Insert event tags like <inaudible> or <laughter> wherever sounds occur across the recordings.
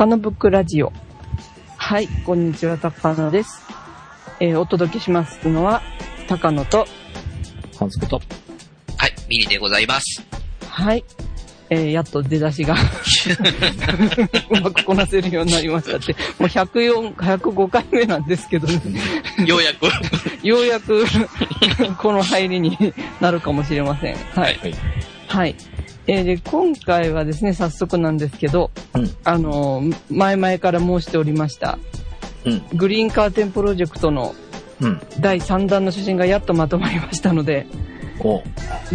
高野ブックラジオ。はい、こんにちは、高野です。えーお届けしますのは、高野と、半助と。はい、ミリでございます。はい、えーやっと出だしが <laughs> うまくこなせるようになりましたって、もう104、105回目なんですけどね、ようやく。<laughs> ようやくこの入りになるかもしれません。はい。はい。はい。えーで、今回はですね、早速なんですけど、うん。あのー前々から申しておりました、うん。グリーンカーテンプロジェクトのうん。第3弾の写真がやっとまとまりましたので、お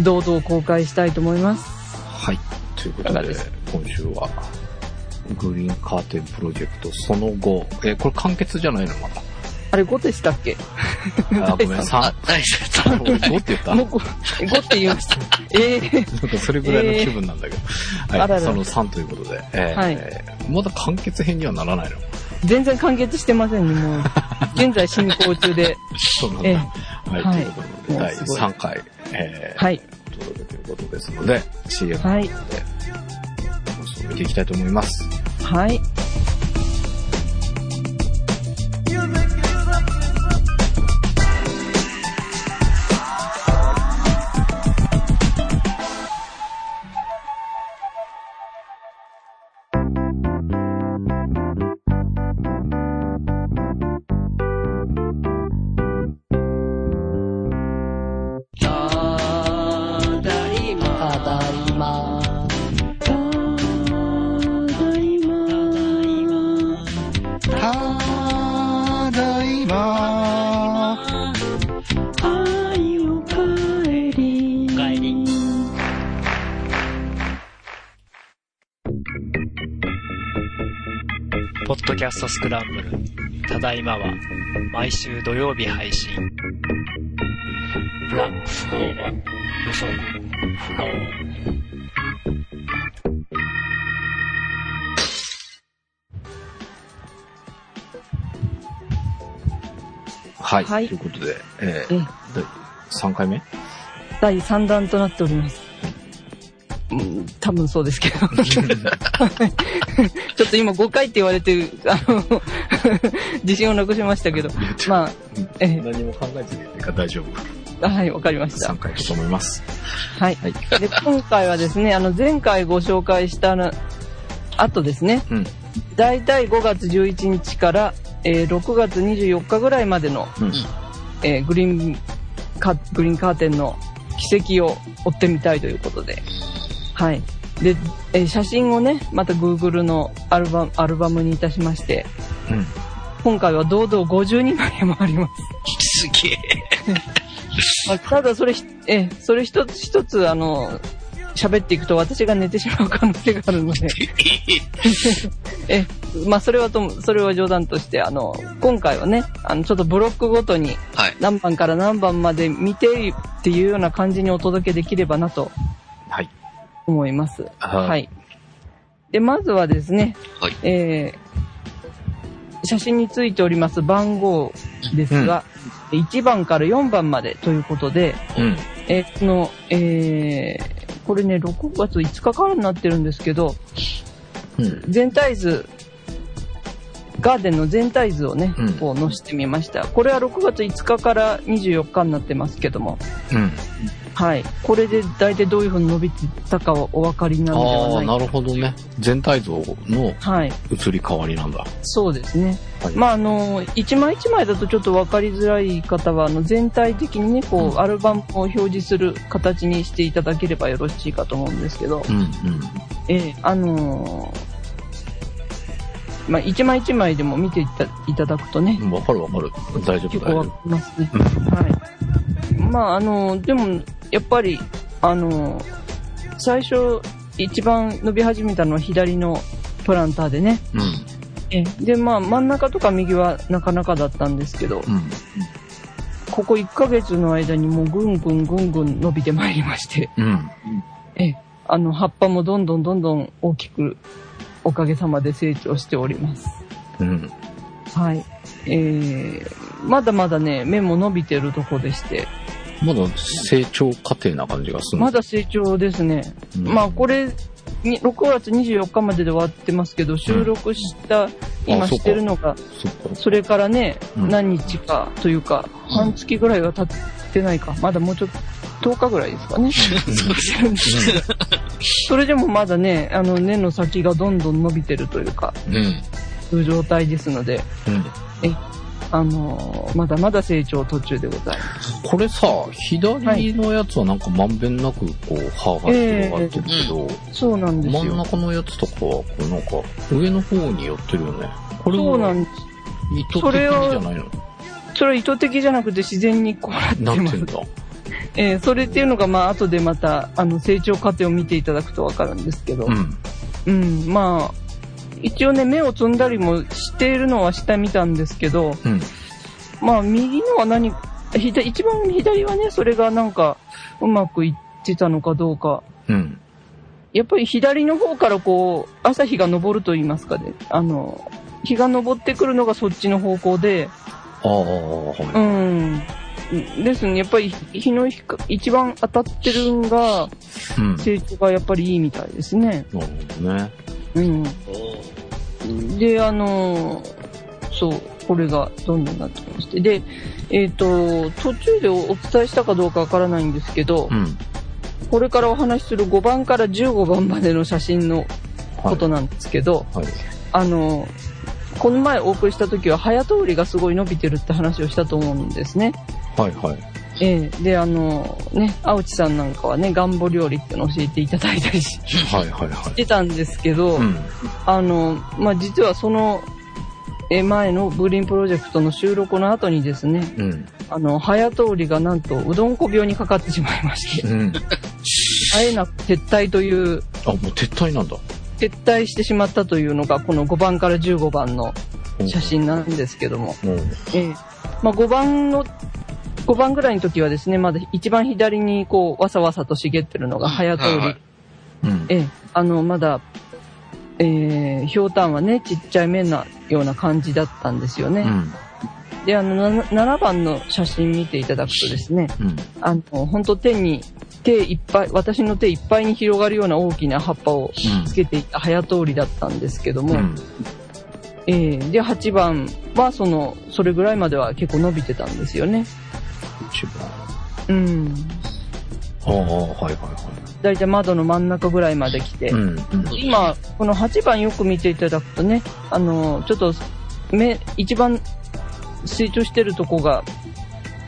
堂々公開したいと思います。はい。ということで今週は、グリーンカーテンプロジェクトその後、えーこれ完結じゃないの？まだ。あれ5でしたっけ？あ、ごめん、3。あ、大丈夫。5って言ったもう 5, 5って言いました。ええなんかそれぐらいの気分なんだけど。はい。あららその3ということで、えーはいまだ完結編にはならないの？全然完結してませんね、もう。<laughs> 現在進行中で。そうなんだ。ええはい、はいということで、第もうすごい3回、えーはい。お届けということですので、CM で、はい。見ていきたいと思います。はい。ストスクランブル。ただいまは、毎週土曜日配信。ブラックスコーバ予測不能はい。はいということで、ええー、第3回目？第3弾となっております。うん、多分そうですけど。<laughs> ちょっと今5回って言われて、あの、<laughs> 自信をなくしましたけど。まあ、え何も考えずに言ってか大丈夫。はい、わかりました3。回だと思います。はい。はい。で、今回はですね、あの、前回ご紹介したの後ですね、うん。だいたい5月11日から、えー6月24日ぐらいまでの、うん。えーグリーンカ、グリーンカーテンの奇跡を追ってみたいということで、はい。で、えー写真をね、また Google のアルバム、アルバムにいたしまして、うん。今回は堂々52枚もあります。すげえ。ま <laughs> あただそれひ、えーそれ一つ一つ、あの、喋っていくと私が寝てしまう可能性があるので、<laughs> え、まあそれはとも、それは冗談として、あの、今回はね、あの、ちょっとブロックごとにはい。何番から何番まで見てっていうような感じにお届けできればなとはい。思います。はいはい。で、まずはですね、はい。えー、写真についております番号ですが、1番から4番までということで、うん。えー、この、えー、これね、6月5日からになってるんですけど、うん。全体図、ガーデンの全体図をね、うんこう載せてみました。これは6月5日から24日になってますけども、うん。はい。これで大体どういう風に伸びてたかはお分かりになるのでああ、はないなるほどね。全体像のはい。移り変わりなんだ。そうですね。はいまあ、あの、一枚一枚だとちょっと分かりづらい方は、あの、全体的にね、こう、うんアルバムを表示する形にしていただければよろしいかと思うんですけど、うん。うん。ええあのーまあ、一枚一枚でも見ていただくとね、わかるわかる。大丈夫、結構わかりますね。うんはい。まあ、あの、でも、やっぱり、あの、最初、一番伸び始めたのは左のプランターでね。夫。えで、まあ、真ん中とか右はなかなかだったんですけど、うん。うん。ここ1ヶ月の間にもうぐんぐんぐんぐん伸びてまいりまして、うん。えあの、葉っぱもどんどんどんどん大きく、おかげさまで成長しております。うん。はい。えー、まだまだね、芽も伸びてるとこでして、まだ成長過程な感じがするまだ成長ですね。うんまあこれ、に6月24日までで終わってますけど、収録した、うかしてるのが、そっか。それからね、うん何日かというか、半月ぐらいは経ってないか。まだもうちょっと、10日ぐらいですかね。<laughs> それでもまだね、あの、根の先がどんどん伸びてるというか、うん。いう状態ですので、うん。あのーまだまだ成長途中でございます。これさ、左のやつはなんかまんべんなくこう、歯が広がってるけど、そうなんです真んよ。中のやつとかは、こうなんか、上の方に寄ってるよね。これはそうなんです。意図的じゃないの？それは意図的じゃなくて自然にこうなってますな。えーそれっていうのが、まあ、後でまた、あの、成長過程を見ていただくとわかるんですけど、うん。うん、まあ、一応ね、目を摘んだりもしているのはしてみたんですけど、うん。まあ、右のは何、ひだ一番左はね、それがなんか、うまくいってたのかどうか。うん。やっぱり左の方からこう、朝日が昇ると言いますかね、あの、日が昇ってくるのがそっちの方向で、ああ、うはい。ん。ですね、やっぱり日の光一番当たってるんが、うん。成長がやっぱりいいみたいですね。なるほどね。うん。で、あのそう、これがどんどんなってきまして。で、えっ、と、途中でお伝えしたかどうかわからないんですけど、うん。これからお話しする5番から15番までの写真のことなんですけど、はい。あのこの前お送りした時は早通りがすごい伸びてるって話をしたと思うんですね。はい、はい。ええで、あのね、青地さんなんかはね、ガンボ料理ってのを教えていただいたりし <laughs> はい、はい、はい。てたんですけど、うん。あの、まあ、実はその、え前のブリーンプロジェクトの収録の後にですね、うん。あの、早通りがなんとうどんこ病にかかってしまいまして、うん。会えなく撤退という、あ、もう撤退なんだ。撤退してしまったというのがこの5番から15番の写真なんですけども、うん。ええまあ、5番の、5番ぐらいの時はですね、まだ一番左にこう、わさわさと茂ってるのが早通り。はいはいうん。ええ、あの、まだ、えー、ひょうたんはね、ちっちゃい面なような感じだったんですよね。うん。で、あの、な7番の写真見ていただくとですね、うん。あの、本当手に、手いっぱい、私の手いっぱいに広がるような大きな葉っぱをつけていた早通りだったんですけども、うん。えーで、8番はその、それぐらいまでは結構伸びてたんですよね。一番。うん。ああ、はい、はい、はだいたい窓の真ん中ぐらいまで来て、い。うん。今、この8番よく見ていただくとね、あの、ちょっと、目、一番成長してるとこが、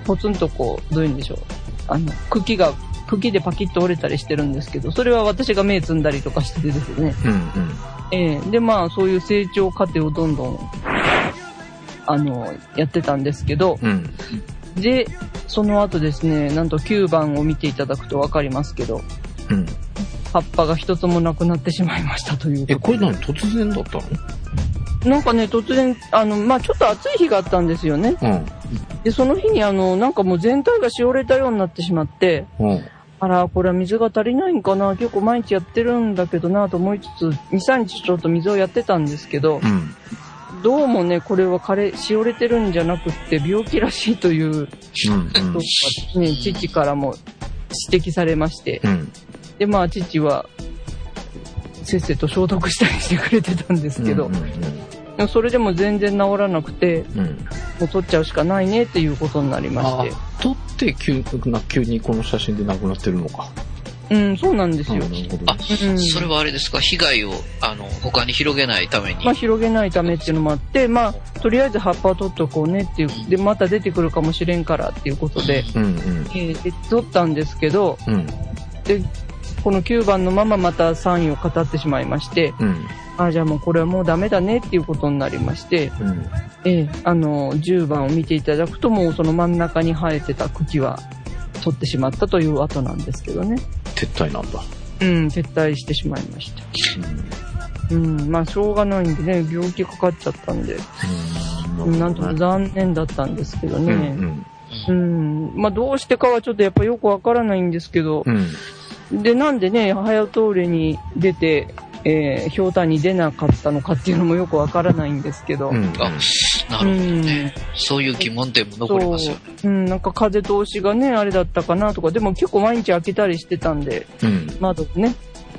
ポツンとこう、どういうんでしょう。あの、茎が、茎でパキッと折れたりしてるんですけど、それは私が目摘んだりとかしててですね。うん。うん。ええで、まあ、そういう成長過程をどんどん、あの、やってたんですけど、うん。で、その後ですね、なんと9番を見ていただくとわかりますけど、うん。葉っぱが一つもなくなってしまいましたというえ、これ何突然だったなんかね、突然、あの、まあちょっと暑い日があったんですよね。ので、その日にあの、なんかもう全体がしおれたようになってしまって、うん。うん。あら、これは水が足りないんかな？結構毎日やってるんだけどなと思いつつ、2、3日ちょっと水をやってたんですけどう、ん。どうもね、これは枯れ、しおれてるんじゃなくって病気らしいといううん。ことがね、父からも指摘されまして、うん。で、まあ父は、せっせと消毒したりしてくれてたんですけど、それでも全然治らなくて、うん。もう取っちゃうしかないねっていうことになりまして。あ、撮って急な、急にこの写真でなくなってるのか。うん、そうなんですよ。あね。うんそれはあれですか？被害を、あの、他に広げないために。まあ、広げないためっていうのもあって、まあ、とりあえず葉っぱを取っとこうねっていう、で、また出てくるかもしれんからっていうことで、うんうん。えーで、取ったんですけど、うん。で、この9番のまままた3位を語ってしまいまして、うん。あ、じゃあもうこれはもうダメだねっていうことになりまして、うん。えーあの、10番を見ていただくともうその真ん中に生えてた茎は取ってしまったという後なんですけどね。撤退なんだ。うん、撤退してしまいました。うん、まあしょうがないんでね、病気かかっちゃったんで、うん。なんとも残念だったんですけどうんうね。ん。うん、まあどうしてかはちょっとやっぱよくわからないんですけど、うん。で、なんでね、早通りに出て、えー、ひょうたんに出なかったのかっていうのもよくわからないんですけど、うん。あ、なるほどね。そういう疑問点も残りますよね。そう、うん、なんか風通しがね、あれだったかなとか、でも結構毎日開けたりしてたんで、うん。窓ね。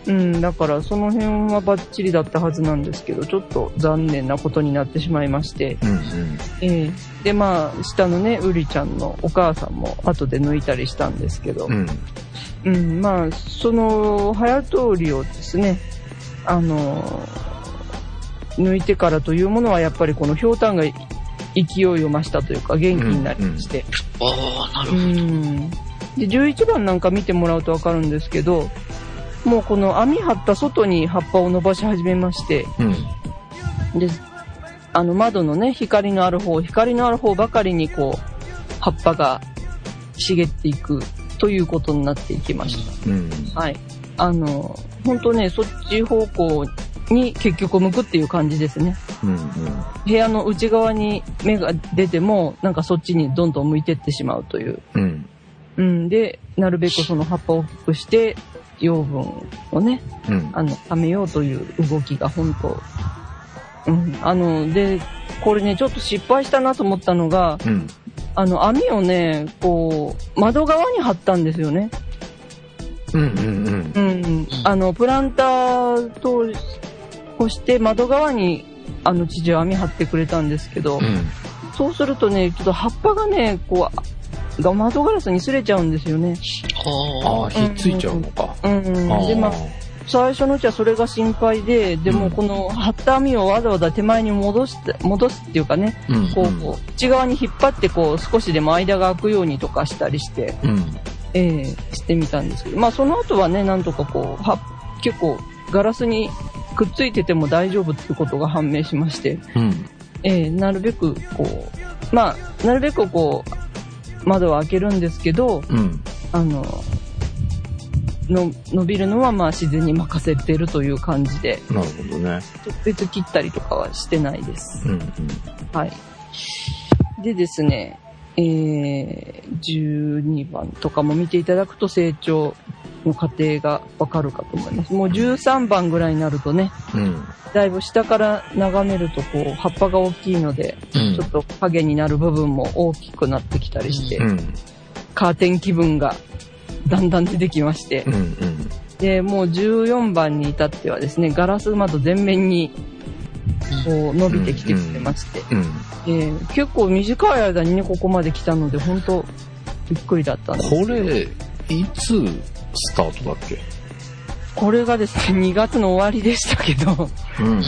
うん、だからその辺はバッチリだったはずなんですけど、ちょっと残念なことになってしまいまして。うんうん。ええで、まあ、下のね、うりちゃんのお母さんも後で抜いたりしたんですけど、うん。うん、まあ、その、早通りをですね、あの、抜いてからというものはやっぱりこのひょうたんが勢いを増したというか元気になりまして、ああ、なるうほど。ん。で、11番なんか見てもらうとわかるんですけど、もうこの網張った外に葉っぱを伸ばし始めまして、うん。で、あの窓のね、光のある方、光のある方ばかりにこう、葉っぱが茂っていくということになっていきました。うん。はい。あの、本当ね、そっち方向に結局向くっていう感じですね。うん。部屋の内側に芽が出ても、なんかそっちにどんどん向いてってしまうという。うん。うん。で、なるべくその葉っぱを大きくして、養分をね、うん。あの、貯めようという動きが本当、うん。あの、で、これね、ちょっと失敗したなと思ったのが、うん。あの、網をね、こう、窓側に貼ったんですよね。うん。うん。うん。あの、プランターと、こして窓側に、あの、知事は網張ってくれたんですけど、うん。そうするとね、ちょっと葉っぱがね、こう、が窓ガラスに擦れちゃうんですよね。あああ、ひっついちゃうのか。うん。あで、まあ、あ。最初のうちはそれが心配で、でもこの張った網をわざわざ手前に戻して、戻すっていうかね、うん。こう、内側に引っ張ってこう、少しでも間が空くようにとかしたりして、うん。ええしてみたんですけど、まあその後はね、なんとかこう、は、結構ガラスにくっついてても大丈夫っていうことが判明しまして、うん。ええなるべくこう、まあ、なるべくこう、窓を開けるんですけど、うん。あの、の伸びるのはまあ自然に任せてるという感じで、なるほどね。直接切ったりとかはしてないです。うん。はい。でですね、えー、12番とかも見ていただくと成長の過程がわかるかと思います。もう13番ぐらいになるとね、うん。だいぶ下から眺めるとこう、葉っぱが大きいので、うんちょっと影になる部分も大きくなってきたりして、うん。カーテン気分がだんだん出てきましてう、ん。で、もう14番に至ってはですね、ガラス窓全面にこう伸びてきてくれまして、うん。えー結構短い間にね、ここまで来たので、本当びっくりだったんですこれ、いつスタートだっけ？これがですね、2月の終わりでしたけど、うん。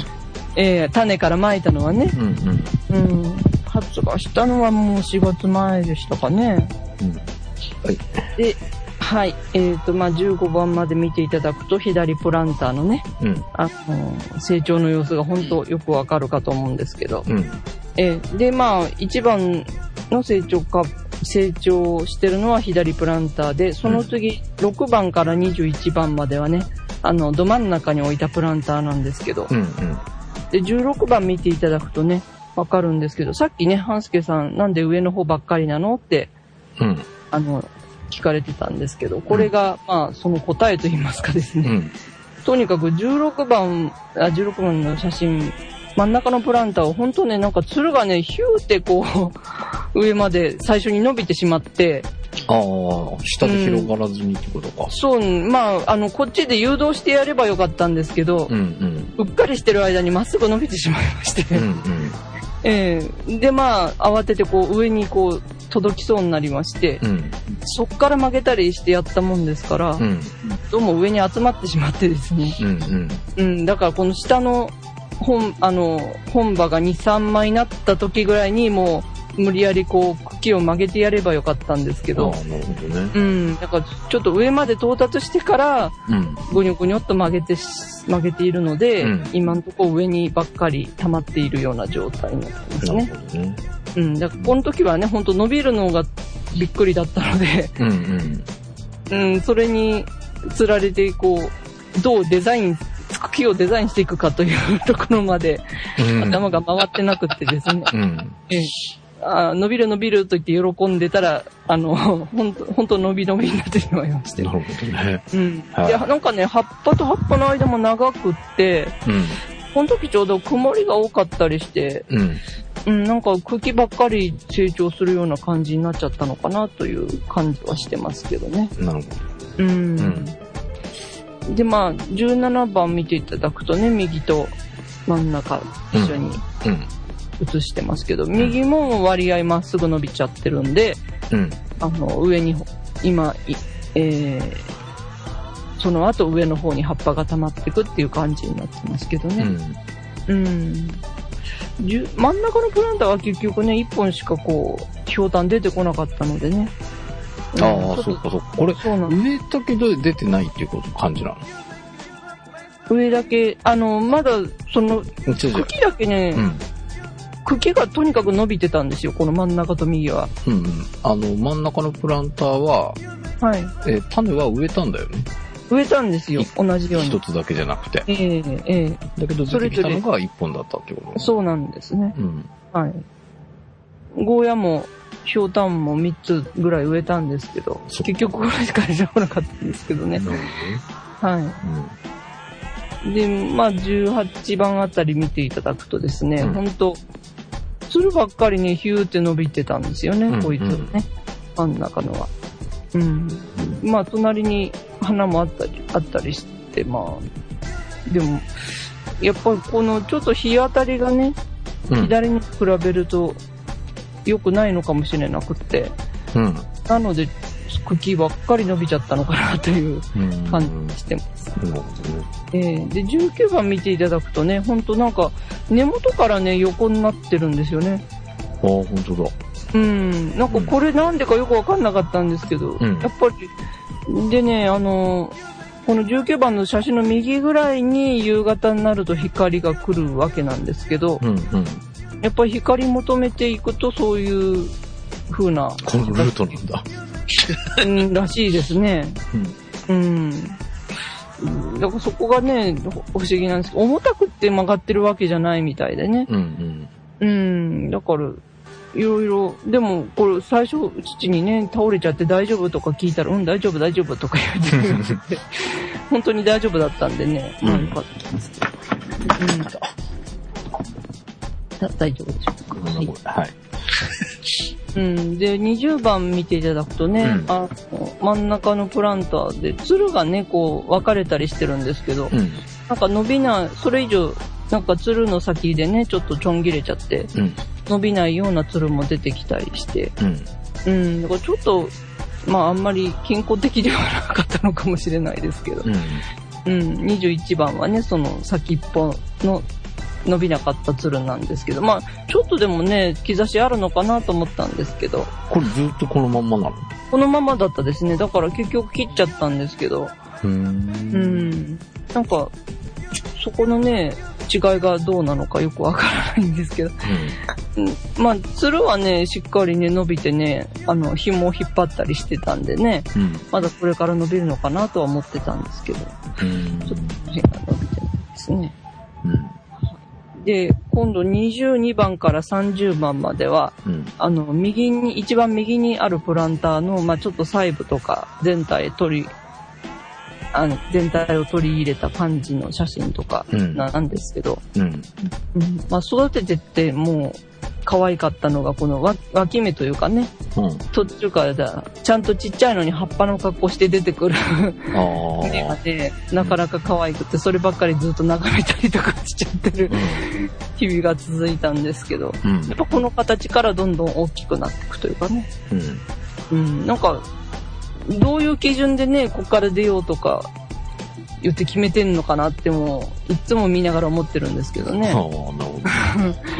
えー種から撒いたのはね、うん。うん。うん、発芽したのはもう4月前でしたかね。うん。はい。で、はい、えっ、と、まあ、15番まで見ていただくと、左プランターのね、うん。あの、成長の様子が本当よくわかるかと思うんですけど、うん。えーで、まあ、1番の成長か、成長してるのは左プランターで、その次、6番から21番まではね、あの、ど真ん中に置いたプランターなんですけど、うん。うん。で、16番見ていただくとね、わかるんですけど、さっきね、半助さん、なんで上の方ばっかりなのって、うん。あの、聞かれてたんですけど、これが、まあ、その答えと言いますかですね、うん。とにかく16番、あ、16番の写真、真ん中のプランターを本当ね、なんかつるがね、ヒューってこう、<laughs> 上まで最初に伸びてしまって、ああ、下で広がらずにってことか。そう、まあ、あの、こっちで誘導してやればよかったんですけど、うん。うっかりしてる間にまっすぐ伸びてしまいまして、うん。うん。<laughs> ええで、まあ、慌ててこう、上にこう、届きそうになりまして、うん。そっから曲げたりしてやったもんですから、うん。どうも上に集まってしまってですね、うん。うん。うん、だからこの下の本、あの、本葉が2、3枚になった時ぐらいにもう無理やりこう茎を曲げてやればよかったんですけどなるほどね。うん、だからちょっと上まで到達してから、うん。ゴニョゴニョっと曲げてし、曲げているので、うん今のところ上にばっかり溜まっているような状態になってますね。ね。うん、だからこの時はね、本当伸びるのがびっくりだったので、うん。うん。うん、それにつられて、こう、どうデザイン、茎をデザインしていくかというところまでうん。頭が回ってなくってですね、うん。ええあ伸びる伸びると言って喜んでたら、あの、本当本当伸び伸びになってしまいましてな。るほどね。うん。はいで、なんかね、葉っぱと葉っぱの間も長くって、うん。この時ちょうど曇りが多かったりして、うん。うん、なんか茎ばっかり成長するような感じになっちゃったのかなという感じはしてますけどね。なるほうん。うんで、まあ、17番見ていただくとね、右と真ん中一緒にうん。映してますけど、右も割合まっすぐ伸びちゃってるんで、うん。あの、上に、今、いえー、その後上の方に葉っぱが溜まっていくっていう感じになってますけどね。うん。うん。真ん中のプランターは結局ね、1本しかこう、ひょうたん出てこなかったのでね。んああ、そうかそうか。これ。上だけど出てないっていうこと感じな上だけ、あの、まだ、その、茎だけね、うん。茎がとにかく伸びてたんですよ、この真ん中と右は。うんうん。あの、真ん中のプランターは、はい。えー種は植えたんだよね。植えたんですよ、同じように。一つだけじゃなくて。ええええだけど出てきたのが一本だったってこと？そうなんですね。うん。はい。ゴーヤも、ひょうたんも3つぐらい植えたんですけど、結局これしか出てこなかったんですけどね。はほどね。い。で、まあ、18番あたり見ていただくとですね、うんほんと、つるばっかりね、ヒューって伸びてたんですよね、うんこいつね。真ん中のは。うん。まあ、隣に花もあったり、あったりして、まあ、でも、やっぱりこのちょっと日当たりがね、うん。左に比べると良くないのかもしれなくって、うん。なので、茎ばっかり伸びちゃったのかなといううん。感じしてます。なるほどね。えーで、19番見ていただくとね、ほんとなんか、根元からね、横になってるんですよね。ああ、本当だ。うん。なんかこれなんでかよくわかんなかったんですけど、うんやっぱり、でね、あの、この19番の写真の右ぐらいに夕方になると光が来るわけなんですけど、うんうん。やっぱり光求めていくとそういう風な、このルートなんだ。うん、らしいですね。うん。うん。だからそこがね、不思議なんですけど、重たくって曲がってるわけじゃないみたいでね。うんうん、だから、いろいろ、でも、これ最初、父にね、倒れちゃって大丈夫とか聞いたら、うん、大丈夫、大丈夫とか言って <laughs> 本当に大丈夫だったんでね、うんかったです。うん。だ大丈夫でしょううん。か。はい。うん、で、20番見ていただくとね、うんあの真ん中のプランターで、つるがね、こう、分かれたりしてるんですけど、うん。なんか伸びない、それ以上、なんかつるの先でね、ちょっとちょん切れちゃって、うん。伸びないようなつるも出てきたりして、うん。うん、だからちょっと、まああんまり健康的ではなかったのかもしれないですけど、うん。うん、21番はね、その先っぽの伸びなかったつるなんですけど、まあちょっとでもね、兆しあるのかなと思ったんですけど、これずっとこのまんまなの？このままだったですね。だから結局切っちゃったんですけど、う。うんん、なんか、そこのね、違いがどうなのかよくわからないんですけど、うんまあ、つるはね、しっかりね、伸びてね、あの、紐を引っ張ったりしてたんでね、うん。まだこれから伸びるのかなとは思ってたんですけど、うん。ちょっと辺が伸びてないですね。うん。で、今度22番から30番までは、うん。あの、右に、一番右にあるプランターの、まあちょっと細部とか、全体取り、あの、全体を取り入れた感じの写真とかうんなんですけど、うん。うんまあ育ててってもう、可愛かったのが、このわ脇芽というかね、うん。途中からだちゃんとちっちゃいのに葉っぱの格好して出てくるあ芽があ。ね、なかなか可愛くて、そればっかりずっと眺めたりとかしちゃってる日々が続いたんですけど、うん。やっぱこの形からどんどん大きくなっていくというかね。うん。うん、なんか、どういう基準でね、こっから出ようとか言って決めてんのかなってもう、いつも見ながら思ってるんですけどね。ああ、なるほど。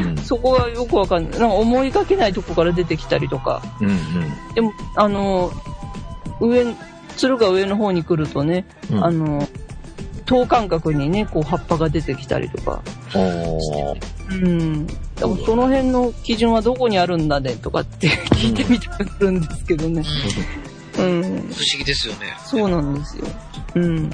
うん。<laughs> そこはよくわかんない。なんか思いがけないとこから出てきたりとか。うん。うん。でも、あの、上、つるが上の方に来るとね、うんあの、等間隔にね、こう葉っぱが出てきたりとか。ああ。うん。でもその辺の基準はどこにあるんだねとかって聞いてみたくなるんですけどね。うん。不思議ですよね。そうなんですよ。うん。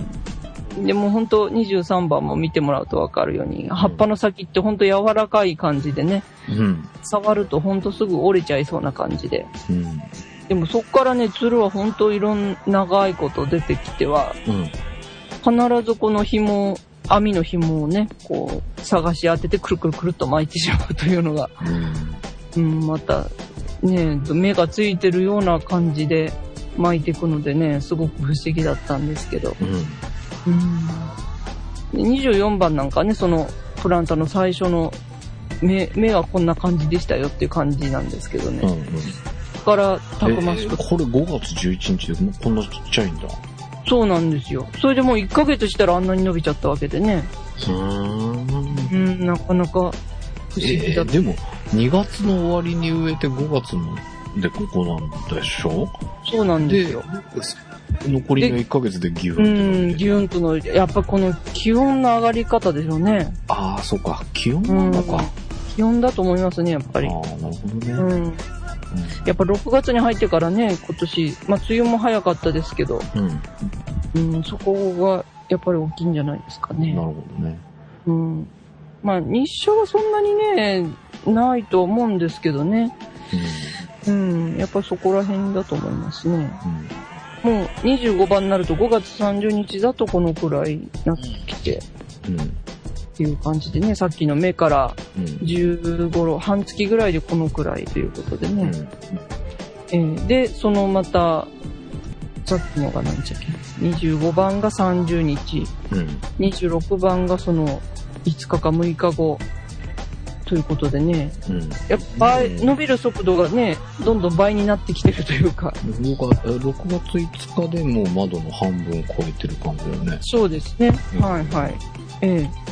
でも本当23番も見てもらうとわかるように、葉っぱの先って本当柔らかい感じでね、うん。触ると本当すぐ折れちゃいそうな感じで。うん。でもそっからね、つるは本当いろんな長いこと出てきては、うん。必ずこの紐、網の紐をね、こう、探し当ててくるくるくるっと巻いてしまうというのが、うん、また、ね、目がついてるような感じで巻いていくのでね、すごく不思議だったんですけど。うん。で24番なんかね、そのプランターの最初の目、目はこんな感じでしたよっていう感じなんですけどね。うんうん。そこからたくましく、えこれ5月11日でもうこんなちっちゃいんだ。そうなんですよ。それでもう1ヶ月したらあんなに伸びちゃったわけでね。うーん。うん、なかなか不思議だえー、でも、2月の終わりに植えて5月のでここなんでしょ？そうなんですでよ。、残りの1ヶ月でギュンって伸ん、ギュンとの、やっぱこの気温の上がり方でしょうね。ああ、そうか。気温うなんのか。気温だと思いますね、やっぱりあ。あ、なるほどね。うん。うんやっぱ6月に入ってからね、今年、まあ梅雨も早かったですけど、うん。うん、そこがやっぱり大きいんじゃないですかね。なるほどね。うん。まあ日射はそんなにね、ないと思うんですけどね。うん、やっぱそこら辺だと思いますね。うん。もう25番になると5月30日だとこのくらいになってきてうん。っていう感じでね、さっきの目からうん。15、半月ぐらいでこのくらいということでね。うん。えーで、そのまた、さっきのが何でしたっけ ?25 番が30日、うん。26番がその5日か6日後ということでね、うん。やっぱうん伸びる速度がね、どんどん倍になってきてるというか、6月、6月5日でもう窓の半分超えてる感じだよね。そうですね。うんはいはい。ええ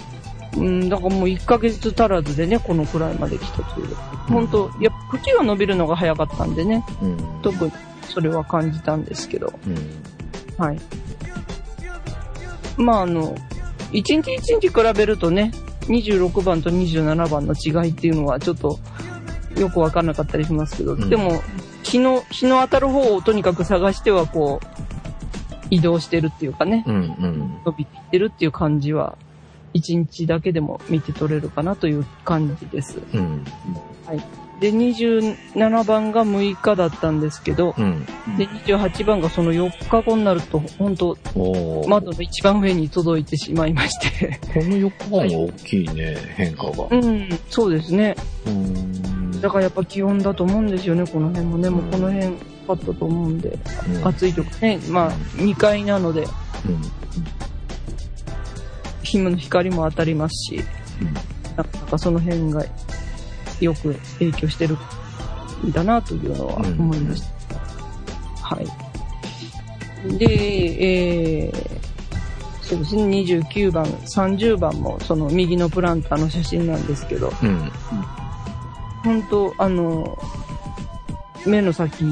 うん、だからもう1ヶ月足らずでね、このくらいまで来たという。本当やっぱ茎が伸びるのが早かったんでね、うん。特にそれは感じたんですけど。うん。はい。まああの、一日一日比べるとね、26番と27番の違いっていうのはちょっとよくわかんなかったりしますけど、うんでも、日の、日の当たる方をとにかく探してはこう、移動してるっていうかね、うん。うん。伸びていってるっていう感じは、一日だけでも見て取れるかなという感じです。うん。で、27番が6日だったんですけど、うん。で、28番がその4日後になると、本当窓の一番上に届いてしまいまして。この4日間は大きいね、変化が。うん、そうですね。うん。だからやっぱ気温だと思うんですよね、この辺もね。もうこの辺、パッとと思うんで。うん暑いとかね、まあ、2階なので、うん。日の光も当たりますし、なかなかその辺がよく影響してるんだなというのは思いました。はい。で、えー、そうですね、29番、30番もその右のプランターの写真なんですけど、うん。本当あの、目の先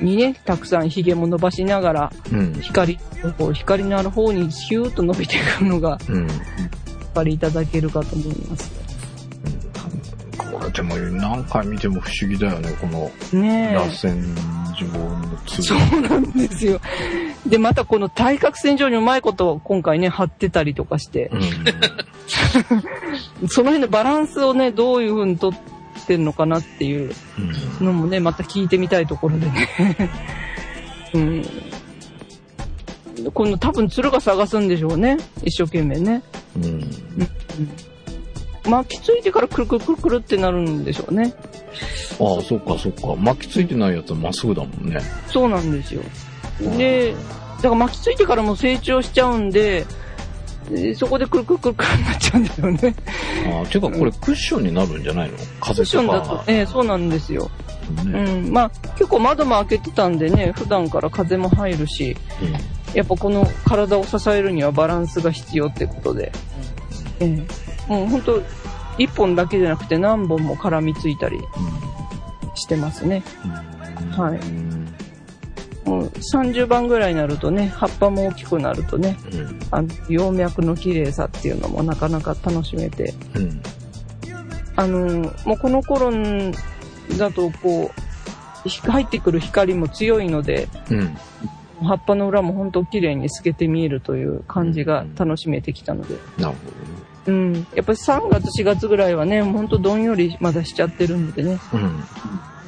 にね、たくさん髭も伸ばしながら、うん。光、こう光のある方にヒューッと伸びてくるのが、うん。お分かりいただけるかと思います。これでも何回見ても不思議だよね、このね螺旋状のえ。粒。そうなんですよ。で、またこの対角線上にうまいことを今回ね、貼ってたりとかして、うん。<laughs> その辺のバランスをね、どういう風にとってんのかなっていううん。のもね、また聞いてみたいところでね。<laughs> うん。この多分鶴が探すんでしょうね。一生懸命ね。うん。巻きついてからくるくるくるくるってなるんでしょうね。ああ、そっかそっか。巻きついてないやつはまっすぐだもんね。そうなんですよ。で、だから巻きついてからも成長しちゃうんで、でそこでくるくるくるくるになっちゃうんですよね。ああ、ていうかこれクッションになるんじゃないの？ク風ッションとか。だと、ええそうなんですよ。うね。ん。まあ、結構窓も開けてたんでね、普段から風も入るし、やっぱこの体を支えるにはバランスが必要ってことで、ええもう本当一本だけじゃなくて何本も絡みついたりしてますね。はいうん。もう30番ぐらいになるとね、葉っぱも大きくなるとね、うん。あの葉脈の綺麗さっていうのもなかなか楽しめて、うん。あのもうこの頃だとこう、ひ入ってくる光も強いので、うん。葉っぱの裏も本当綺麗に透けて見えるという感じが楽しめてきたので、なるほうん。やっぱり3月4月ぐらいはね、本当どんよりまだしちゃってるんでね、どね。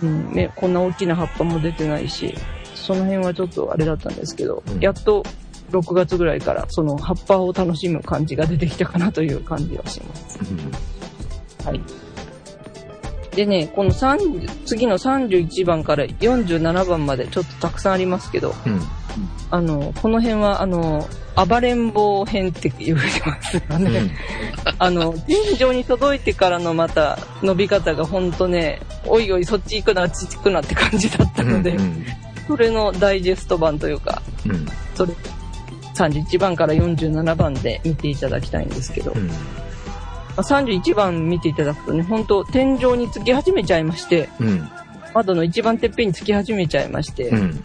うん、ね、こんな大きな葉っぱも出てないし、その辺はちょっとあれだったんですけど、うんやっと6月ぐらいからその葉っぱを楽しむ感じが出てきたかなという感じはします。はい。でね、この3次の31番から47番までちょっとたくさんありますけど、うん。うん。あの、この辺は、あの、暴れん坊編って言われてますよね。うん。あの、天井に届いてからのまた伸び方がほんとね、おいおいそっち行くな、あっち行くなって感じだったので、うんそれのダイジェスト版というか、うん。それ、31番から47番で見ていただきたいんですけど、うん。まあ31番見ていただくとね、本当天井につき始めちゃいまして、うん。窓の一番てっぺんにつき始めちゃいまして、うん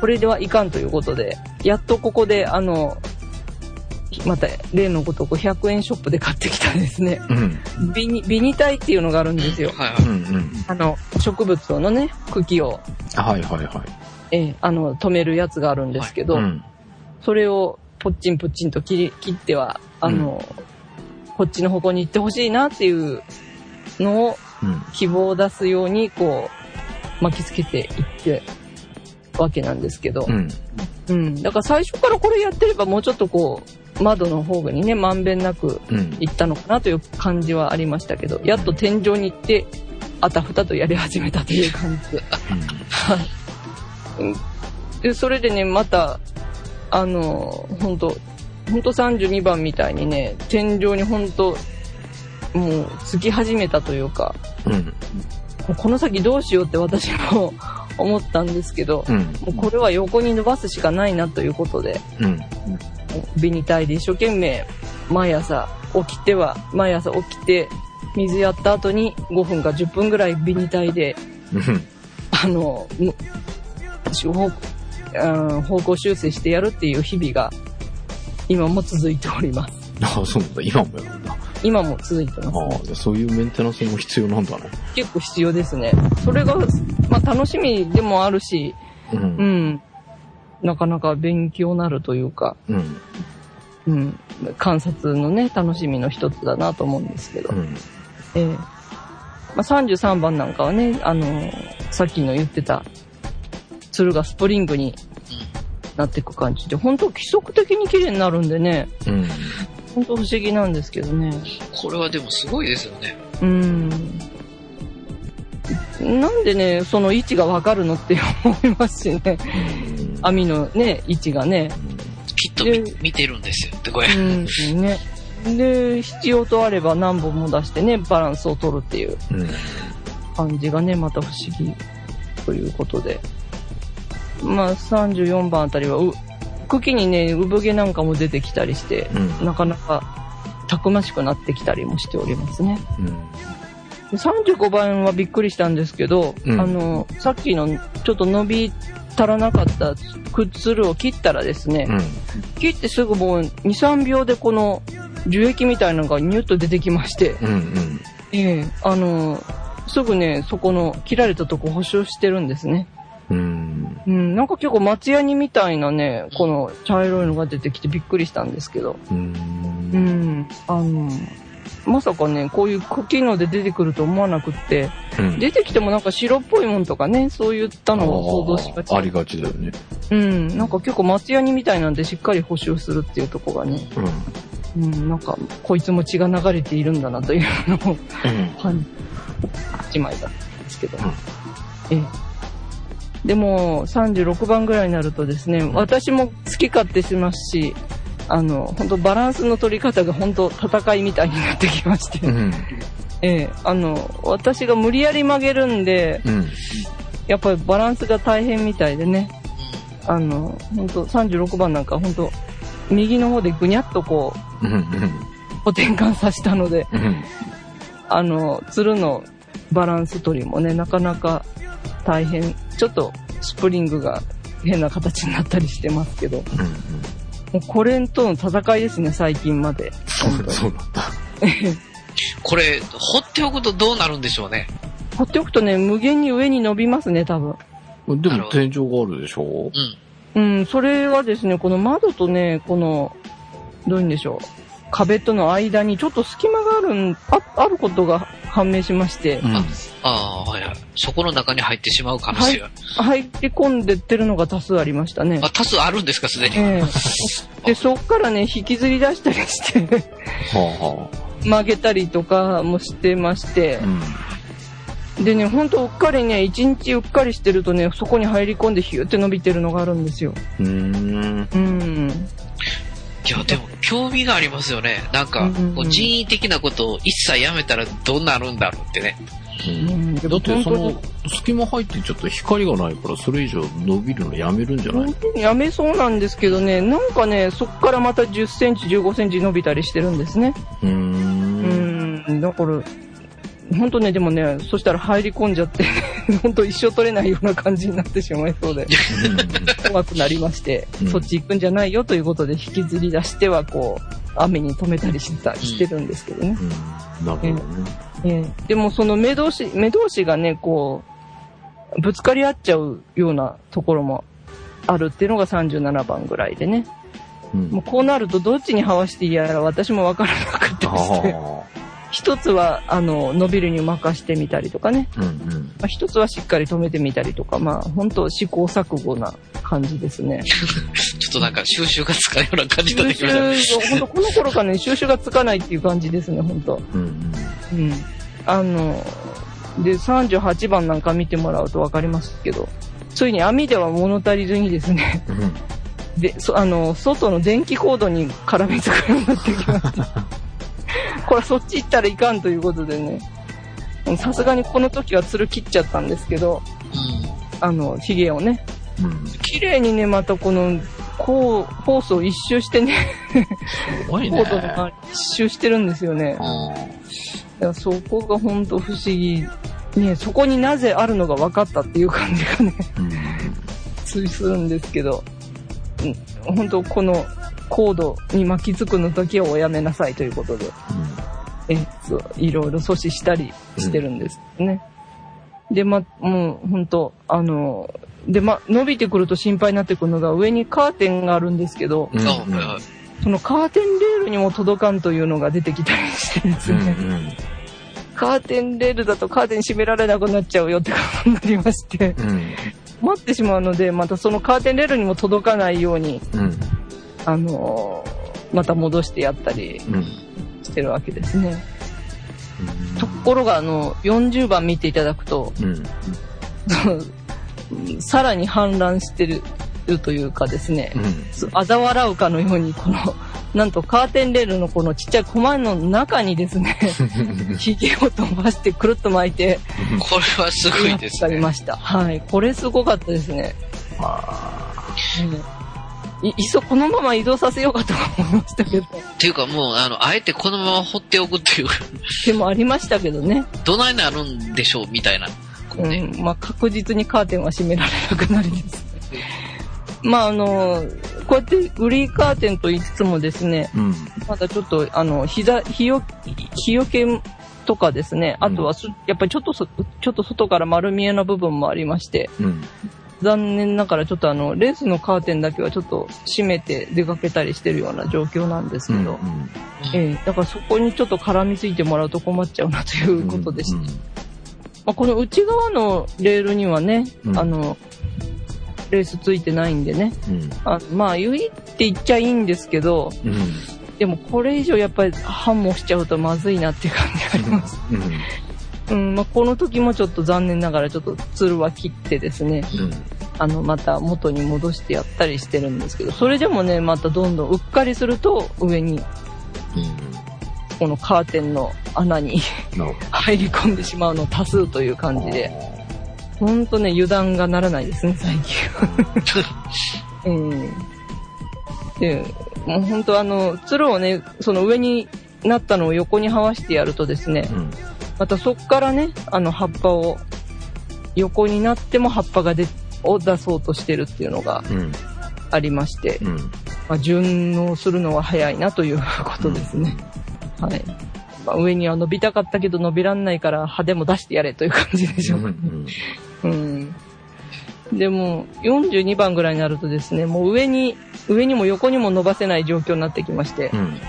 これではいかんということで、やっとここで、あの、また例のごとく100円ショップで買ってきたですね、うん。ビニ、ビニタイっていうのがあるんですよ。はいはうんうん。あの、植物のね、茎を、はいはいはい。ええあの、止めるやつがあるんですけど、うん。それをポッチンポッチンと切り切っては、あの、こっちの方向に行ってほしいなっていうのをうん。希望を出すように、こう、巻きつけていってわけなんですけど、うん。うん。だから最初からこれやってればもうちょっとこう、窓の方にね、まんべんなくうん。行ったのかなという感じはありましたけど、やっと天井に行って、あたふたとやり始めたという感じ。で。うん。<laughs> で、それでね、また、あの、本当本当32番みたいにね、天井に本当もう、つき始めたというか、うん。この先どうしようって私も思ったんですけど、うん。もうこれは横に伸ばすしかないなということで、うん。ビニタイで一生懸命毎朝起きては、毎朝起きて、水やった後に5分か10分ぐらいビニタイで、うん。あの、む方うん方向修正してやるっていう日々が今も続いております。ああそうなんだ。今もやるんだ。今も続いてます、あああそういうメンテナンスも必要なんだね。結構必要ですね。それが、まあ楽しみでもあるし、ううん。ん、なかなか勉強なるというか、うん。うん、観察のね、楽しみの一つだなと思うんですけど。うん。ええ。まあ、33番なんかはね、あのーさっきの言ってた、鶴がスプリングになっていく感じで、本当規則的に綺麗になるんでね、うん本当不思議なんですけどね。これはでもすごいですよね。うん。なんでね、その位置がわかるのって思いますしね。網のね、位置がね。きっと見てるんですよって、これ。うん、ね。で、必要とあれば何本も出してね、バランスを取るっていううん感じがね、また不思議ということで。まあ、34番あたりは、う茎にね、産毛なんかも出てきたりして、うん。なかなかたくましくなってきたりもしておりますね。うん。で35番はびっくりしたんですけど、うん。あの、さっきのちょっと伸び足らなかったくつるを切ったらですね、うん。切ってすぐもう2、3秒でこの樹液みたいなのがニュッと出てきまして、うんうん。ええあの、すぐね、そこの切られたとこ補修してるんですね。うんうん、なんか結構松ヤニみたいなね、この茶色いのが出てきてびっくりしたんですけど、うん。うん、あの、まさかね、こういう茎ので出てくると思わなくって、うん。出てきてもなんか白っぽいもんとかね、そういったのを想像しがち。ありがちだよね。うん、なんか結構松ヤニみたいなんでしっかり補修するっていうとこがね、うん。うん、なんか、こいつも血が流れているんだなというのをうん。一枚だったんですけど。うん。ええ。でも、36番ぐらいになるとですね、私も好き勝手しますし、あの、本当バランスの取り方が本当戦いみたいになってきまして、うん。ええ、あの、私が無理やり曲げるんで、うん。やっぱりバランスが大変みたいでね、あの、本当36番なんか本当右の方でぐにゃっとこう、お転換させたので、うん。あの、鶴のバランス取りもね、なかなか大変。ちょっとスプリングが変な形になったりしてますけど、もうこれとの戦いですね、最近まで。うんそうなんだ <laughs> これ、放っておくとどうなるんでしょうね。放っておくとね、無限に上に伸びますね、多分。でも天井があるでしょうん。うん、それはですね、この窓とね、この、どういうんでしょう。壁との間にちょっと隙間があるん、ああることが判明しまして、うんあああ、はいはい。そこの中に入ってしまう可能性が。入り込んでってるのが多数ありましたね。あ、多数あるんですか、すでに。ええで、そっからね、引きずり出したりして、はあは曲げたりとかもしてましてあ、うんでね、ほんとうっかりね、一日うっかりしてるとね、そこに入り込んでヒューって伸びてるのがあるんですよ。うーん。うん。いや、でも、興味がありますよね。なんか、こう人為的なことを一切やめたらどうなるんだろうってね。うん、だってその、隙間入ってちょっと光がないから、それ以上伸びるのやめるんじゃない？やめそうなんですけどね、なんかね、そっからまた10センチ、15センチ伸びたりしてるんですね。うー。うんん、だから、本当ね、でもね、そしたら入り込んじゃって、<laughs> 本当一生取れないような感じになってしまいそうで、怖くなりまして、うんそっち行くんじゃないよということで引きずり出しては、こう、雨に止めたりしたしてるんですけどね。うん。なるほどね。ええでもその目同士、目同士がね、こう、ぶつかり合っちゃうようなところもあるっていうのが37番ぐらいでね。うんもうこうなるとどっちに這わしていいやら私もわからなかったりして。あ一つは、あの、伸びるに任してみたりとかね。あ。うんうん。まあ、一つはしっかり止めてみたりとか、まあ、本当試行錯誤な感じですね。<laughs> ちょっとなんか収集がつかんような感じになって収きま本当この頃からね、収集がつかないっていう感じですね、本当うんうん。あの、で、38番なんか見てもらうとわかりますけど、ついに網では物足りずにですね、うん。うん。で、そあの、外の電気コードに絡みつくようになってきました。<laughs> <laughs> これそっち行ったらいかんということでね、さすがにこの時はつる切っちゃったんですけど、あの、ヒゲをね、うん。綺麗にね、またこの、こう、ホースを一周してね、すごいね。コードの周り一周してるんですよね。あだからそこが本当不思議。ね、そこになぜあるのが分かったっていう感じがね、ーうん。<laughs> するんですけど、うん、本当このコードに巻きつくのだけはおやめなさいということで、えそういろいろ阻止したりしてるんですね。で、ま、もう本当あの、で、ま、伸びてくると心配になってくるのが上にカーテンがあるんですけど、うん。そのカーテンレールにも届かんというのが出てきたりしてですうん。うね、ん。カーテンレールだとカーテン閉められなくなっちゃうよってことになりまして、うん。待ってしまうので、またそのカーテンレールにも届かないように、うん。あのーまた戻してやったりうん。してるわけですね。ところが、あの、40番見ていただくと、うん。<laughs> さらに氾濫してるというかですね、うん。嘲笑うかのように、この、<laughs> なんとカーテンレールのこのちっちゃいコマの中にですね、<laughs> 髭を飛ばしてくるっと巻いて、これはすごいですね。ました。はい。これすごかったですね。あいいっそこのまま移動させようかと思いましたけど、っていうかもう、あの、あえてこのまま放っておくっていう、でもありましたけどね。どないなるんでしょうみたいな。こううねん、まあ確実にカーテンは閉められなくなりです。まああの、こうやってグリーカーテンと言いつつもですね、うん。まだちょっとあの、膝、日よ、日よけとかですね、あとはす、やっぱりちょっとそ、ちょっと外から丸見えの部分もありまして、うん。残念ながらちょっとあの、レースのカーテンだけはちょっと閉めて出かけたりしてるような状況なんですけど、ええだからそこにちょっと絡みついてもらうと困っちゃうなということでした。まあ、この内側のレールにはね、うんあの、レースついてないんでね、うん。あまあ、言いって言っちゃいいんですけど、うん。でもこれ以上やっぱり反応しちゃうとまずいなっていう感じがあります。うん、まあ、この時もちょっと残念ながらちょっとツルは切ってですね、うん。あの、また元に戻してやったりしてるんですけど、それでもね、またどんどんうっかりすると上に、このカーテンの穴に <laughs> 入り込んでしまうの多数という感じで、ほんとね、油断がならないですね、最近。<laughs> うん。で、もうほんとあの、つるをね、その上になったのを横に這わしてやるとですね、ど。うん。またそっからね、あの葉っぱを、横になっても葉っぱがで、を出そうとしてるっていうのがうん。ありまして、うん。まあ、順応するのは早いなということですね。はい。まあ、上には伸びたかったけど伸びらんないから歯でも出してやれという感じでしょうかね。うん。でも、42番ぐらいになるとですね、もう上に、上にも横にも伸ばせない状況になってきましてう、ん。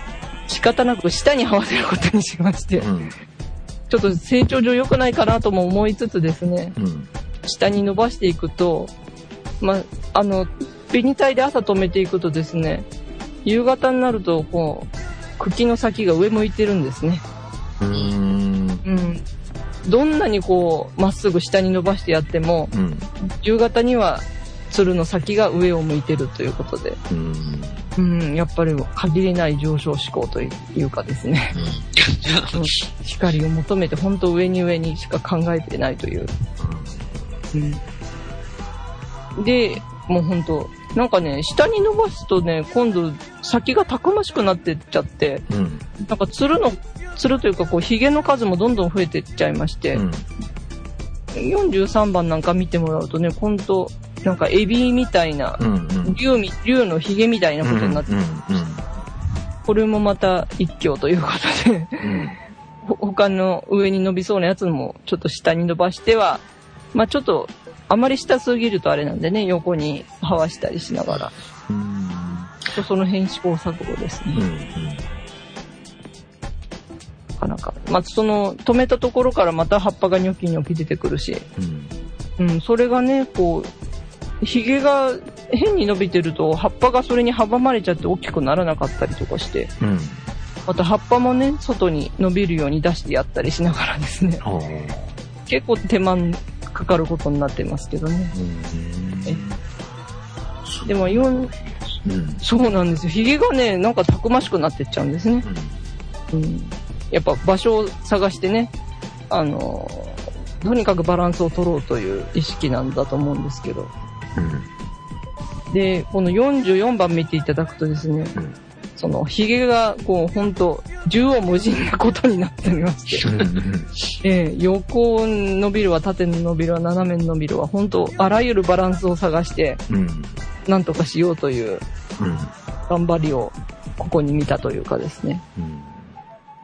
仕方なく下に這わせることにしまして、うん。ちょっと成長上良くないかなとも思いつつですね、うん。下に伸ばしていくと、まあ、あの、ベニタイで朝止めていくとですね、夕方になると、こう、茎の先が上向いてるんですね。うん。うん。どんなにこう、まっすぐ下に伸ばしてやっても、うん。夕方には、つるの先が上を向いてるということで、うん。うん、やっぱり限りない上昇志向というかですね、うん <laughs> 光を求めて本当上に上にしか考えてないという。うん、で、もう本当なんかね、下に伸ばすとね、今度先がたくましくなってっちゃって、うん。なんかつるの、つるというかこう、髭の数もどんどん増えてっちゃいまして、うん。43番なんか見てもらうとね、本当なんかエビみたいな、うん。うん。竜み、竜の髭みたいなことになって、うん。これもまた一挙ということで、うん。<laughs> ほ他の上に伸びそうなやつもちょっと下に伸ばしては、まあちょっと、あまり下すぎるとあれなんでね、横に這わしたりしながら、うん。ちょっとその辺試行錯誤ですうん。うね。ん。なかなか。まあその、止めたところからまた葉っぱがニョキニョキ出てくるし、うん。うん、それがね、こう、髭が変に伸びてると、葉っぱがそれに阻まれちゃって大きくならなかったりとかして、うん。また葉っぱもね、外に伸びるように出してやったりしながらですね。<laughs> 結構手間かかることになってますけどね。うん。でも、4、うん。そうなんですよ。髭がね、なんかたくましくなってっちゃうんですね。うん。やっぱ場所を探してね、あのー、とにかくバランスを取ろうという意識なんだと思うんですけど。うん。で、この44番見ていただくとですね、うんその、髭が、こう、ほんと、縦横無尽なことになっておりまして、<laughs> ええ横伸びるわ、縦に伸びるわ、斜めに伸びるわ、本当あらゆるバランスを探して、うん。なんとかしようといううん。頑張りを、ここに見たというかですね。うん。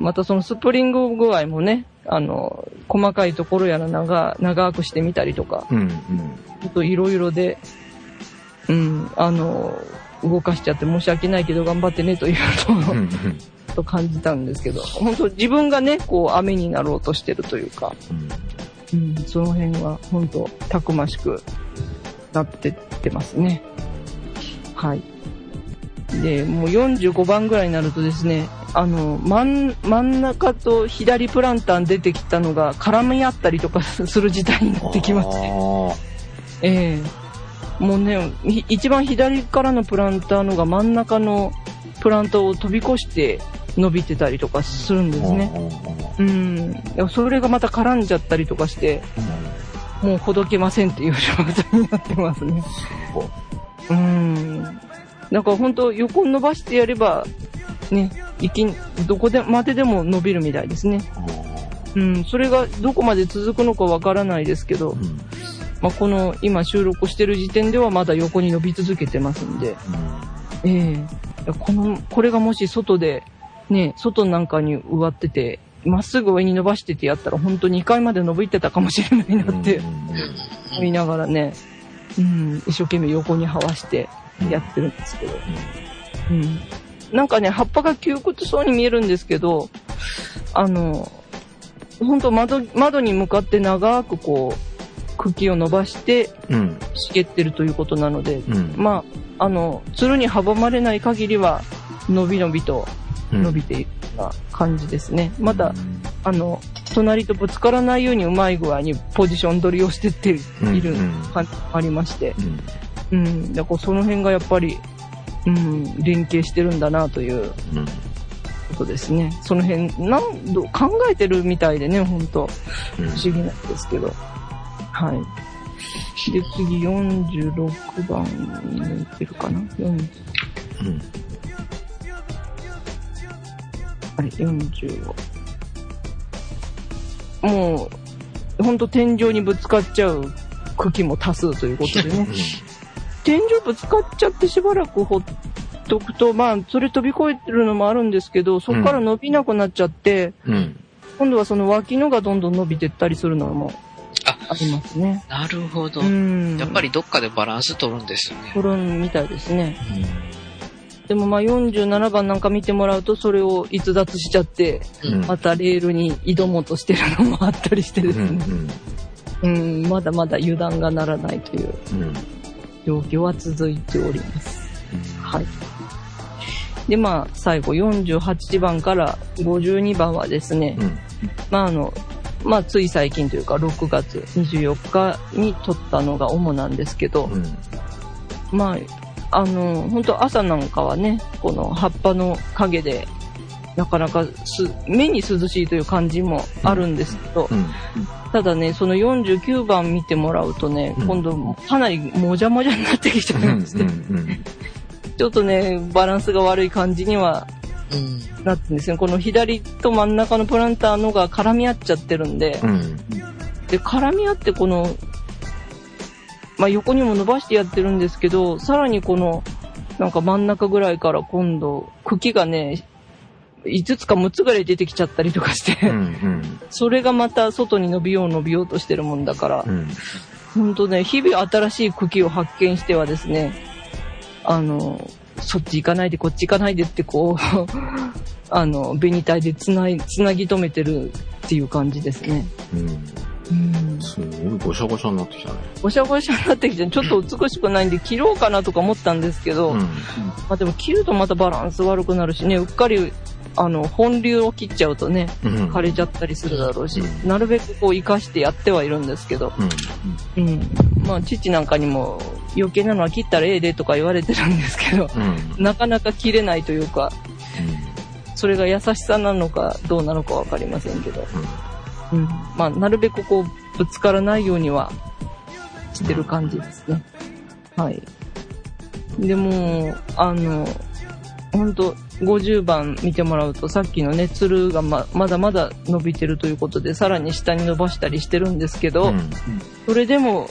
またそのスプリング具合もね、あの、細かいところやら長、長くしてみたりとか、うん。ちょっといろいろで、うん、あの、動かしちゃって申し訳ないけど頑張ってねというのを、うん。と感じたんですけど、本当自分がね、こう雨になろうとしてるというか、うん、その辺は本当たくましくなってってますね。はい。で、もう45番ぐらいになるとですね、あの、真ん、真ん中と左プランターに出てきたのが絡み合ったりとか <laughs> する事態になってきまして、ええもうね、ひ一番左からのプランターのが真ん中のプランターを飛び越して伸びてたりとかするんですね。うん。それがまた絡んじゃったりとかして、もうほどけませんっていう状態になってますね。うん。だから本当横に伸ばしてやれば、ね、いきどこでまででも伸びるみたいですね。うん。それがどこまで続くのかわからないですけど、まあ、この今収録してる時点ではまだ横に伸び続けてますんで、ええ。いやこの、これがもし外で、ね、外なんかに植わってて、まっすぐ上に伸ばしててやったら本当2階まで伸びてたかもしれないなって思いながらね、うん、一生懸命横に這わしてやってるんですけど、うん。なんかね、葉っぱが窮屈そうに見えるんですけど、あの、本当窓、窓に向かって長くこう、茎を伸ばしてうん。茂ってるということなので、うん。まあ、あの、つるに阻まれない限りは、伸び伸びと伸びているような感じですね。まだ、あの、隣とぶつからないようにうまい具合にポジション取りをしてっている感じもありまして、うん。だからその辺がやっぱり、うん、連携してるんだなという。ことですね。その辺、何度考えてるみたいでね、本当。不思議なんですけど。はい。で、次46番に向いてるかな？4うん。あれ、45。もう、ほんと天井にぶつかっちゃう茎も多数ということでね。<laughs> 天井ぶつかっちゃってしばらくほっとくと、まあ、それ飛び越えてるのもあるんですけど、そこから伸びなくなっちゃって、うん。今度はその脇のがどんどん伸びてったりするのもありますね。なるほど。うん。やっぱりどっかでバランス取るんですよね。取るみたいですね。でもまあ47番なんか見てもらうとそれを逸脱しちゃって、うんまたレールに挑もうとしてるのもあったりしてですうん。ね。うん、まだまだ油断がならないといううん。状況は続いております。はい。で、まあ、最後48番から52番はですね、うん。まあ、あの、まあ、つい最近というか、6月24日に撮ったのが主なんですけど、うん。まあ、あの、本当朝なんかはね、この葉っぱの陰で、なかなかす目に涼しいという感じもあるんですけど、うん。ただね、その49番見てもらうとね、うん今度かなりもじゃもじゃになってきちゃうん。いまして、うん。ちょっとね、バランスが悪い感じにはうん。なってるんですよ。この左と真ん中のプランターのが絡み合っちゃってるんで、うん。で、絡み合ってこの、まあ、横にも伸ばしてやってるんですけど、さらにこの、なんか真ん中ぐらいから今度、茎がね、5つか6つぐらい出てきちゃったりとかして、うん。うん。それがまた外に伸びよう伸びようとしてるもんだからう、ん。ほんとね、日々新しい茎を発見してはですね、あの、そっち行かないで、こっち行かないでってこう、<laughs> あの、紅体でつない、つなぎ止めてるっていう感じですね。うん。うん。すごいごしゃごしゃになってきたね。ごしゃごしゃになってきて、ちょっと美しくないんで切ろうかなとか思ったんですけど、うん。まあでも切るとまたバランス悪くなるしね、うっかり、あの、本流を切っちゃうとね、うん。枯れちゃったりするだろうし、うんなるべくこう活かしてやってはいるんですけど、うん。うん。まあ父なんかにも余計なのは切ったらええでとか言われてるんですけど、うん。なかなか切れないというか、それが優しさなのかどうなのかわかりませんけど、うん。まあなるべくこうぶつからないようにはしてる感じですね。はい。でも、あの、ほんと、50番見てもらうと、さっきのね、つるがままだまだ伸びてるということで、さらに下に伸ばしたりしてるんですけど、うん。それでも、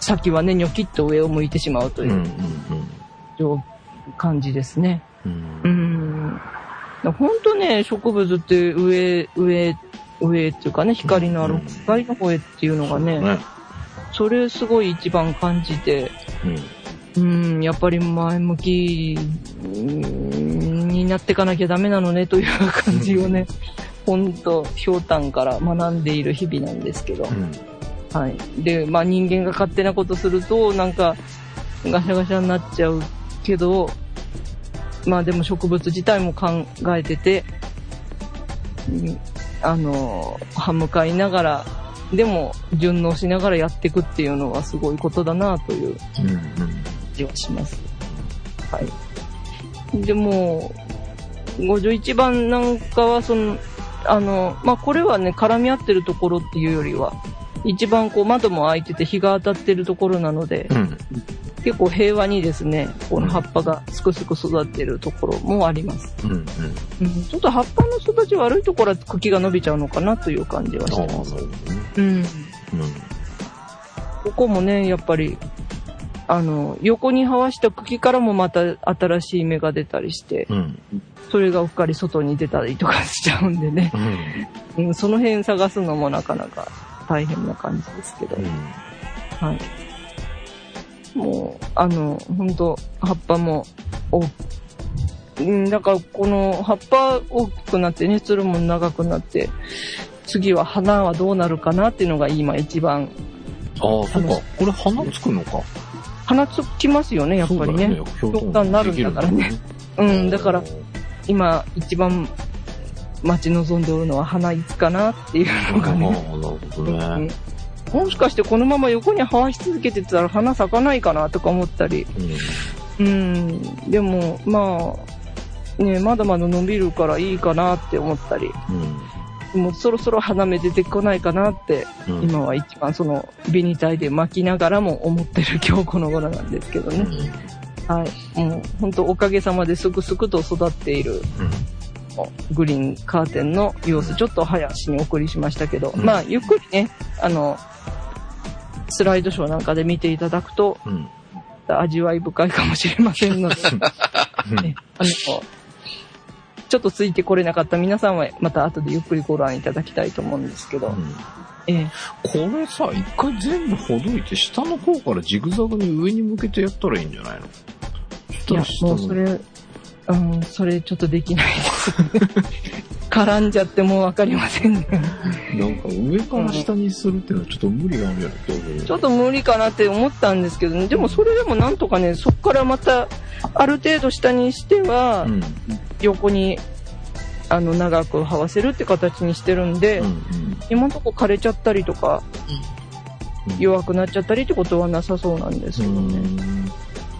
先はね、ニョキッと上を向いてしまうとうん。う。いうん状感じですね。うん。う。ん。本当ね、植物って上、上、上っていうかね、光のあるうん光の方へっていうのがね、ね。それすごい一番感じて、うん。うん、やっぱり前向きうんになっていかなきゃダメなのねという感じをね、本当ひょうたんから学んでいる日々なんですけど、うん。はい。で、まあ人間が勝手なことすると、なんか、ガシャガシャになっちゃうけど、まあでも植物自体も考えてて、うんあの、歯向かいながら、でも順応しながらやっていくっていうのはすごいことだなといううん。うん。気はします。はい。でも、51番なんかは、その、あの、まあ、これはね、絡み合ってるところっていうよりは、一番こう窓も開いてて日が当たってるところなので、うん。結構平和にですね、この葉っぱがすくすく育ってるところもあります。うん。うん。うん、ちょっと葉っぱの育ち悪いところは茎が伸びちゃうのかなという感じはしてます。うん。ここもね、やっぱり、あの、横に這わした茎からもまた新しい芽が出たりして、うん。それがうっかり外に出たりとかしちゃうんでね、うん。うん、その辺探すのもなかなか大変な感じですけど、はい。もう、あの、本当葉っぱも、ん、だからこの葉っぱ大きくなってね、つるも長くなって、次は花はどうなるかなっていうのが今一番、ああ、そっか。これ花つくのか。花つきますよね、やっぱりね。そうだよひょうたんになるんだからね。うん、だから、今一番待ち望んでおるのは花いつかなっていうのがね。るほどね。うんもしかしてこのまま横に這わし続けてたら花咲かないかなとか思ったり。うん。でも、まあ、ね、まだまだ伸びるからいいかなって思ったり。もうそろそろ花芽出てこないかなって、うん。うん。今は一番その、紅体で巻きながらも思ってる今日この頃なんですけどね。はい。もう本当おかげさまですくすくと育っているグリーンカーテンの様子、ちょっと早足にお送りしましたけど、うんまあ、ゆっくりね、あの、スライドショーなんかで見ていただくと、うん。味わい深いかもしれませんので、<laughs> ねあの、ちょっとついてこれなかった皆さんは、また後でゆっくりご覧いただきたいと思うんですけど、ええ、これさ、一回全部ほどいて、下の方からジグザグに上に向けてやったらいいんじゃないの？そいやもうそれ、うん、それちょっとできないです。絡んじゃってもうわかりませんね。なんか上から下にするっていうのはちょっと無理があるやろ、ちょっと無理かなって思ったんですけどね。でもそれでもなんとかね、そこからまた、ある程度下にしてはう、ん。横にあの、長く這わせるって形にしてるんで、うんうん今のとこ枯れちゃったりとか、うん弱くなっちゃったりってことはなさそうなんですけどね。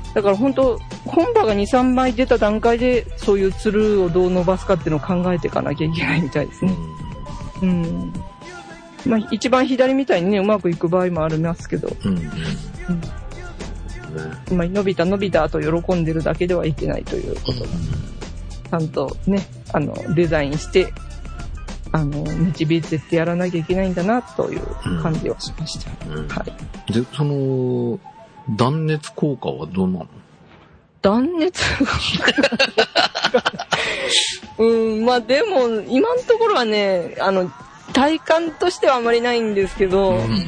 うんだから本当、本場が2、3枚出た段階で、そういうつるをどう伸ばすかっていうのを考えていかなきゃいけないみたいですね。うん。まあ、一番左みたいにね、うまくいく場合もありますけど、うんうん。ね。まあ、伸びた伸びたと喜んでるだけではいけないということ。で、ちゃんとね、あの、デザインして、あの、導いてってやらなきゃいけないんだな、という感じはしました。うん。はい。で、その、断熱効果はどうなの？断熱 <laughs> うん、まあでも、今のところはね、あの、体感としてはあまりないんですけど、うんうん。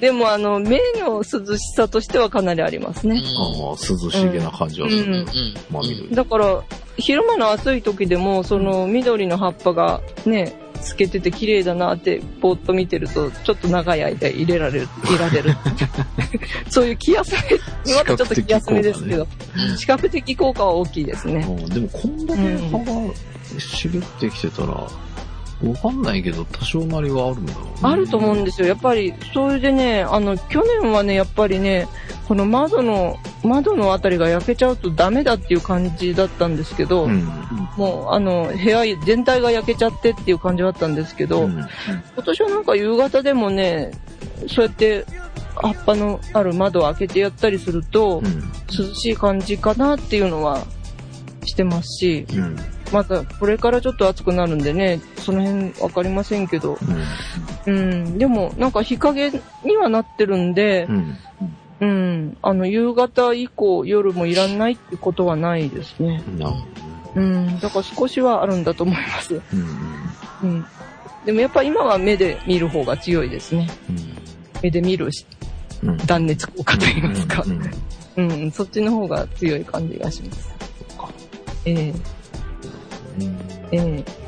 でもあの、目の涼しさとしてはかなりありますね。ああ、涼しげな感じはする。うんうん。まあ、緑。だから、昼間の暑い時でも、その緑の葉っぱがね、透けてて綺麗だなって、ぼーっと見てると、ちょっと長い間入れられる、入れられる。<laughs> そういう気休め、またちょっと気休めですけど、視覚的効果は大きいですね。うんでも、こんだけ葉が茂ってきてたら、わかんないけど、多少なりはあるんだろうね。あると思うんですよ。やっぱり、それでね、あの、去年はね、やっぱりね、この窓の、窓のあたりが焼けちゃうとダメだっていう感じだったんですけど、うん。もう、あの、部屋全体が焼けちゃってっていう感じだったんですけど、うん。今年はなんか夕方でもね、そうやって葉っぱのある窓を開けてやったりすると、うん。涼しい感じかなっていうのはしてますし、うん。またこれからちょっと暑くなるんでね、その辺わかりませんけど、うん、でもなんか日陰にはなってるんでう、ん。うん、あの夕方以降夜もいらないってことはないですね。うん、だから少しはあるんだと思います。うん。うん。でもやっぱ今は目で見る方が強いですね。目で見る。断熱効果といいますかう。ん。うん、そっちの方が強い感じがします。ええうんええ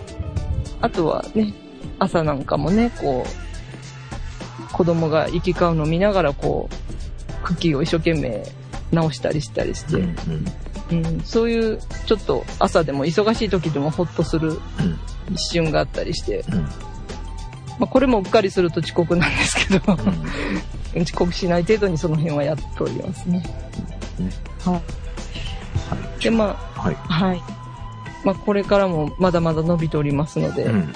あとはね、朝なんかもね、こう、子供が行き交うのを見ながら、こう、茎を一生懸命直したりしたりして、うん。うん、そういう、ちょっと朝でも忙しい時でもホッとするうん。一瞬があったりして、うん。まあ、これもうっかりすると遅刻なんですけど、<laughs> 遅刻しない程度にその辺はやっておりますね。ねはい。はい。で、まはい。あ、はい。まあ、これからもまだまだ伸びておりますので、うん。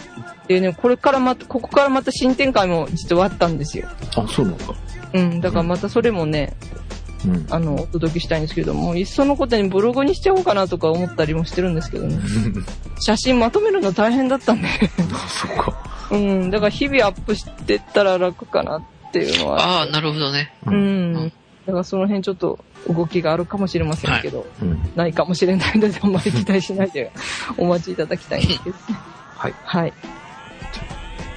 でね、これからまた、ここからまた新展開も実はあったんですよ。あ、そうなんだ。うん、だからまたそれもね、うん。あの、お届けしたいんですけども、いっそのことにブログにしちゃおうかなとか思ったりもしてるんですけどね。<laughs> 写真まとめるの大変だったんで。そっか。うん、だから日々アップしてったら楽かなっていうのは。ああ、なるほどね。ううんん。だからその辺ちょっと動きがあるかもしれませんけど、うん。ないかもしれないので、あんまり期待しないでお待ちいただきたいんですけど。はい。はい。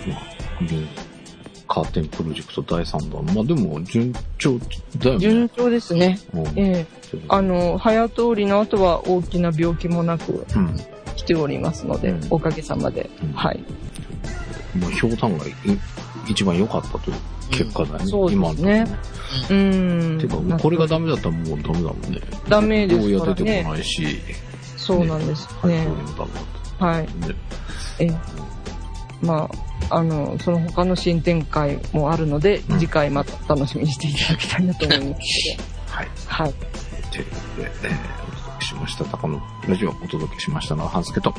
まあ、でカーテンプロジェクト第3弾。まあでも、順調だよね。順調ですね。うんええあの、早通りの後は大きな病気もなくうん。来ておりますので、うんおかげさまで。うんはい。まあ、評判がい一番良かったという結果だよね。そうですねうーん。てか、これがダメだったらもうダメだもんね。ダメでどうや出てこ。ないし。そうなんですねはい。ええまあ、あの、その他の新展開もあるので、うん次回また楽しみにしていただきたいなと思います。<laughs> はい。はい。ということで、えーお届けしました。高野ラジオをお届けしましたのは、半助と。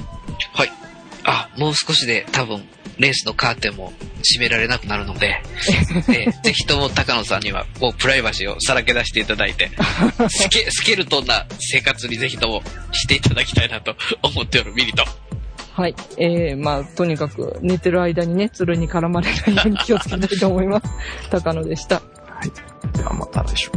はい。あ、もう少しで多分、レースのカーテンも閉められなくなるので、<laughs> えーぜひとも高野さんには、もうプライバシーをさらけ出していただいて、<laughs> スケスケルトンな生活にぜひともしていただきたいなと <laughs> 思っておるミリと。はい。ええまあ、とにかく寝てる間にね、鶴に絡まれないように気をつけたいと思います。高野でした。はい。ではまた来週。